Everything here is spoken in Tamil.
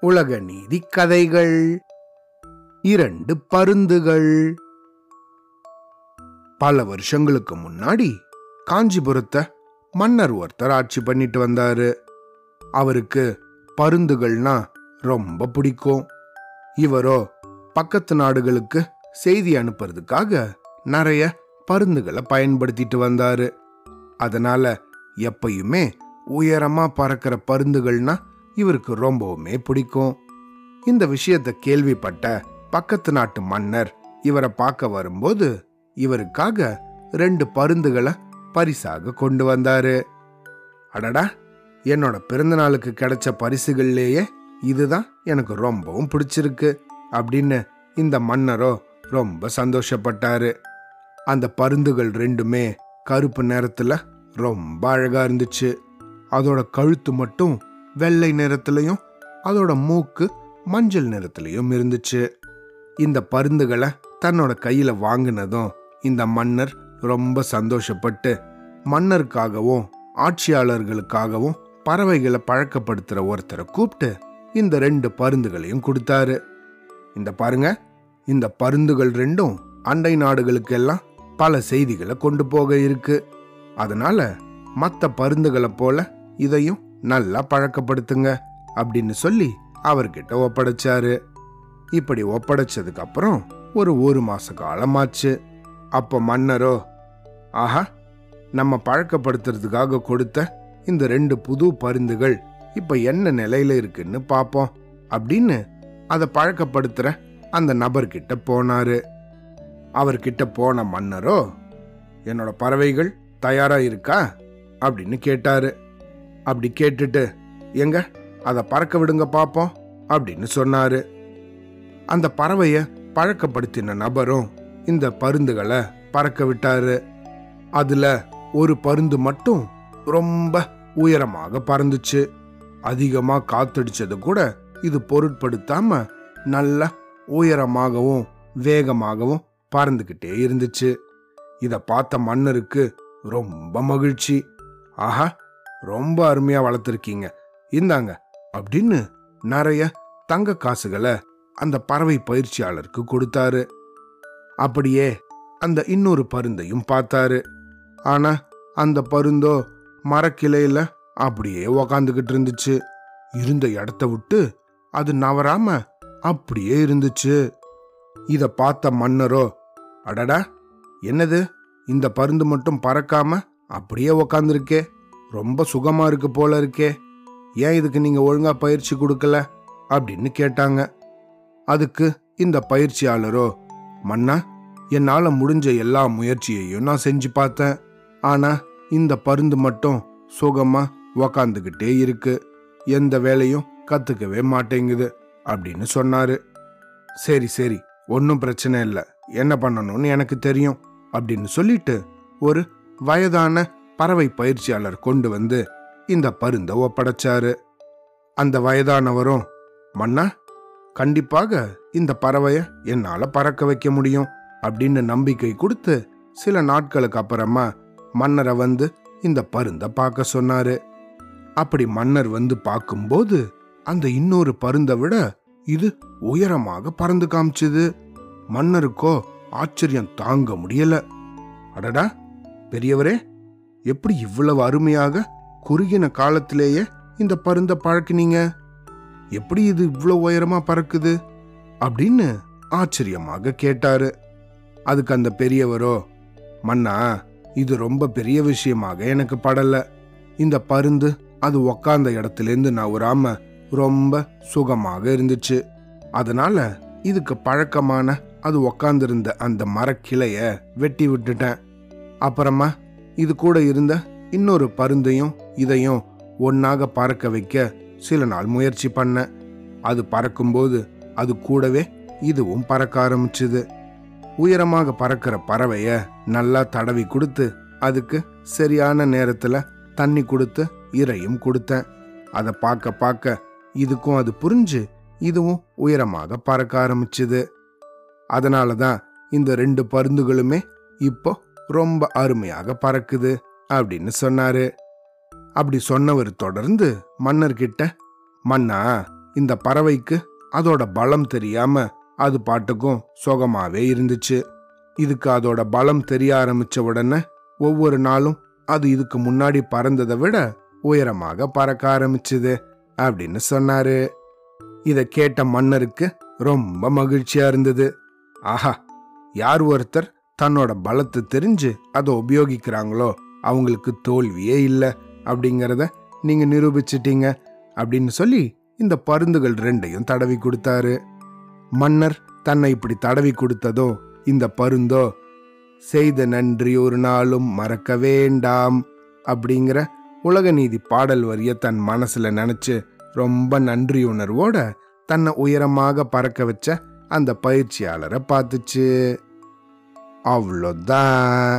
உலக நீதி கதைகள். இரண்டு பருந்துகள். பல வருஷங்களுக்கு முன்னாடி காஞ்சிபுரத்தை மன்னர் ஒருத்தர் ஆட்சி பண்ணிட்டு வந்தாரு. அவருக்கு பருந்துகள்னா ரொம்ப பிடிக்கும். இவரோ பக்கத்து நாடுகளுக்கு செய்தி அனுப்புறதுக்காக நிறைய பருந்துகளை பயன்படுத்திட்டு வந்தாரு. அதனால எப்பயுமே உயரமா பறக்கிற பருந்துகள்னா இவருக்கு ரொம்பவுமே பிடிக்கும். இந்த விஷயத்தை கேள்விப்பட்ட பக்கத்து நாட்டு மன்னர் இவரை பார்க்க வரும்போது இவருக்காக ரெண்டு பருந்துகளை பரிசாக கொண்டு வந்தாரு. அடடா என்னோட பிறந்த நாளுக்கு கிடைச்ச பரிசுகள்லேயே இதுதான் எனக்கு ரொம்பவும் பிடிச்சிருக்கு அப்படின்னு இந்த மன்னரோ ரொம்ப சந்தோஷப்பட்டாரு. அந்த பருந்துகள் ரெண்டுமே கருப்பு நிறத்துல ரொம்ப அழகா இருந்துச்சு. அதோட கழுத்து மட்டும் வெள்ளை நிறத்திலையும் அதோட மூக்கு மஞ்சள் நிறத்திலையும் இருந்துச்சு. இந்த பருந்துகளை தன்னோட கையில வாங்கினதும் இந்த மன்னர் ரொம்ப சந்தோஷப்பட்டு மன்னருக்காகவும் ஆட்சியாளர்களுக்காகவும் பறவைகளை பழக்கப்படுத்துற ஒருத்தரை கூப்பிட்டு இந்த ரெண்டு பருந்துகளையும் கொடுத்தாரு. இந்த பாருங்க இந்த பருந்துகள் ரெண்டும் அண்டை நாடுகளுக்கெல்லாம் பல செய்திகளை கொண்டு போக இருக்கு. அதனால மற்ற பருந்துகளை போல இதையும் நல்லா பழக்கப்படுத்துங்க அப்படின்னு சொல்லி அவர்கிட்ட ஒப்படைச்சாரு. இப்படி ஒப்படைச்சதுக்கு அப்புறம் ஒரு ஒரு மாச காலமாச்சு. அப்ப மன்னரோ ஆஹா நம்ம பழக்கப்படுத்துறதுக்காக கொடுத்த இந்த ரெண்டு புது பருந்துகள் இப்ப என்ன நிலையில இருக்குன்னு பாப்போம் அப்படின்னு அதை பழக்கப்படுத்துற அந்த நபர்கிட்ட போனாரு. அவர்கிட்ட போன மன்னரோ என்னோட பறவைகள் தயாரா இருக்கா? அப்படின்னு கேட்டாரு. அப்படி கேட்டுட்டு எங்க அதை பறக்க விடுங்க பாப்போம் அப்படின்னு சொன்னாரு. அந்த பறவைய பழக்கப்படுத்தின நபரும் இந்த பருந்துகளை பறக்க விட்டாரு. அதுல ஒரு பருந்து மட்டும் ரொம்ப உயரமாக பறந்துச்சு. அதிகமா காத்தடிச்சது கூட இது பொருட்படுத்தாம நல்ல உயரமாகவும் வேகமாகவும் பறந்துகிட்டே இருந்துச்சு. இத பார்த்த மன்னருக்கு ரொம்ப மகிழ்ச்சி. ஆஹா ரொம்ப அருமையா வளர்த்துருக்கீங்க. இந்தாங்க அப்படின்னு நிறைய தங்க காசுகளை அந்த பறவை பயிற்சியாளருக்கு கொடுத்தாரு. அப்படியே அந்த இன்னொரு பருந்தையும் பார்த்தாரு. ஆனா அந்த பருந்தோ மரக்கிளையில அப்படியே உக்காந்துகிட்டு இருந்துச்சு. இருந்த இடத்த விட்டு அது நவராம அப்படியே இருந்துச்சு. இத பார்த்த மன்னரோ அடடா என்னது? இந்த பருந்து மட்டும் பறக்காம அப்படியே உக்காந்துருக்கே. ரொம்ப சுகமா இருக்கு போல இருக்கே. ஏன் இதுக்கு நீங்க ஒழுங்கா பயிற்சி கொடுக்கல? அப்படின்னு கேட்டாங்க. அதுக்கு இந்த பயிற்சியாளரோ மன்னா என்னால முடிஞ்ச எல்லா முயற்சியையும் நான் செஞ்சு பார்த்தேன். ஆனா இந்த பருந்து மட்டும் சுகமா உக்காந்துக்கிட்டே இருக்கு. எந்த வேலையும் கத்துக்கவே மாட்டேங்குது அப்படின்னு சொன்னாரு. சரி சரி ஒன்றும் பிரச்சனை இல்லை. என்ன பண்ணணும்னு எனக்கு தெரியும் அப்படின்னு சொல்லிட்டு ஒரு வயதான பறவை பயிற்சியாளர் கொண்டு வந்து இந்த பருந்த ஒப்படைச்சாரு. அந்த வயதானவரும் மன்னா கண்டிப்பாக இந்த பறவைய என்னால பறக்க வைக்க முடியும் அப்படின்னு நம்பிக்கை கொடுத்து சில நாட்களுக்கு அப்புறமா மன்னரை வந்து இந்த பருந்த பார்க்க சொன்னாரு. அப்படி மன்னர் வந்து பார்க்கும்போது அந்த இன்னொரு பருந்தை விட இது உயரமாக பறந்து காமிச்சுது. மன்னருக்கோ ஆச்சரியம் தாங்க முடியல. அடடா பெரியவரே எப்படி இவ்வளவு அருமையாக குறுகின காலத்திலேயே இந்த பருந்த பழக்கினீங்க? எப்படி இது இவ்வளவு உயரமா பறக்குது? அப்படின்னு ஆச்சரியமாக கேட்டாரு. அதுக்கு அந்த பெரியவரோ மன்னா இது ரொம்ப பெரிய விஷயமாக எனக்கு படல. இந்த பருந்து அது உக்காந்த இடத்துலேருந்து நவுறாம ரொம்ப சுகமாக இருந்துச்சு. அதனால இதுக்கு பழக்கமான அது உக்காந்துருந்த அந்த மரக்கிளைய வெட்டி விட்டுட்டேன். அப்புறமா இது கூட இருந்த இன்னொரு பருந்தையும் இதையும் ஒன்னாக பறக்க வைக்க சில நாள் முயற்சி பண்ணேன் அது பறக்கும்போது அது கூடவே இதுவும் பறக்க ஆரம்பிச்சுது. உயரமாக பறக்கிற பறவைய நல்லா தடவி கொடுத்து அதுக்கு சரியான நேரத்துல தண்ணி கொடுத்து இரையும் கொடுத்தேன். அதை பார்க்க பார்க்க இதுக்கும் அது புரிஞ்சு இதுவும் உயரமாக பறக்க ஆரம்பிச்சுது. அதனால தான் இந்த ரெண்டு பருந்துகளுமே இப்போ ரொம்ப அருமையாக பறக்குது அப்படின்னு சொன்னாரு. அப்படி சொன்னவர் தொடர்ந்து மன்னர்கிட்ட மன்னா இந்த பறவைக்கு அதோட பலம் தெரியாம அது பாட்டுக்கும் சுகமாவே இருந்துச்சு. இதுக்கு அதோட பலம் தெரிய ஆரம்பிச்ச உடனே ஒவ்வொரு நாளும் அது இதுக்கு முன்னாடி பறந்ததை விட உயரமாக பறக்க ஆரம்பிச்சுது அப்படின்னு சொன்னாரு. இதை கேட்ட மன்னருக்கு ரொம்ப மகிழ்ச்சியா இருந்தது. ஆஹா யார் ஒருத்தர் தன்னோட பலத்தை தெரிஞ்சு அதை உபயோகிக்கிறாங்களோ அவங்களுக்கு தோல்வியே இல்லை அப்படிங்கிறத நீங்க நிரூபிச்சிட்டீங்க அப்படின்னு சொல்லி இந்த பருந்துகள் ரெண்டையும் தடவி கொடுத்தாரு. மன்னர் தன்னை இப்படி தடவி கொடுத்ததோ இந்த பருந்தோ செய்த நன்றி ஒரு நாளும் மறக்க வேண்டாம் அப்படிங்கிற உலக நீதி பாடல் வரிய தன் மனசுல நினைச்சு ரொம்ப நன்றி உணர்வோட தன்னை உயரமாக பறக்க வச்ச அந்த பயிற்சியாளரை பார்த்துச்சு. அவ்வளோதான்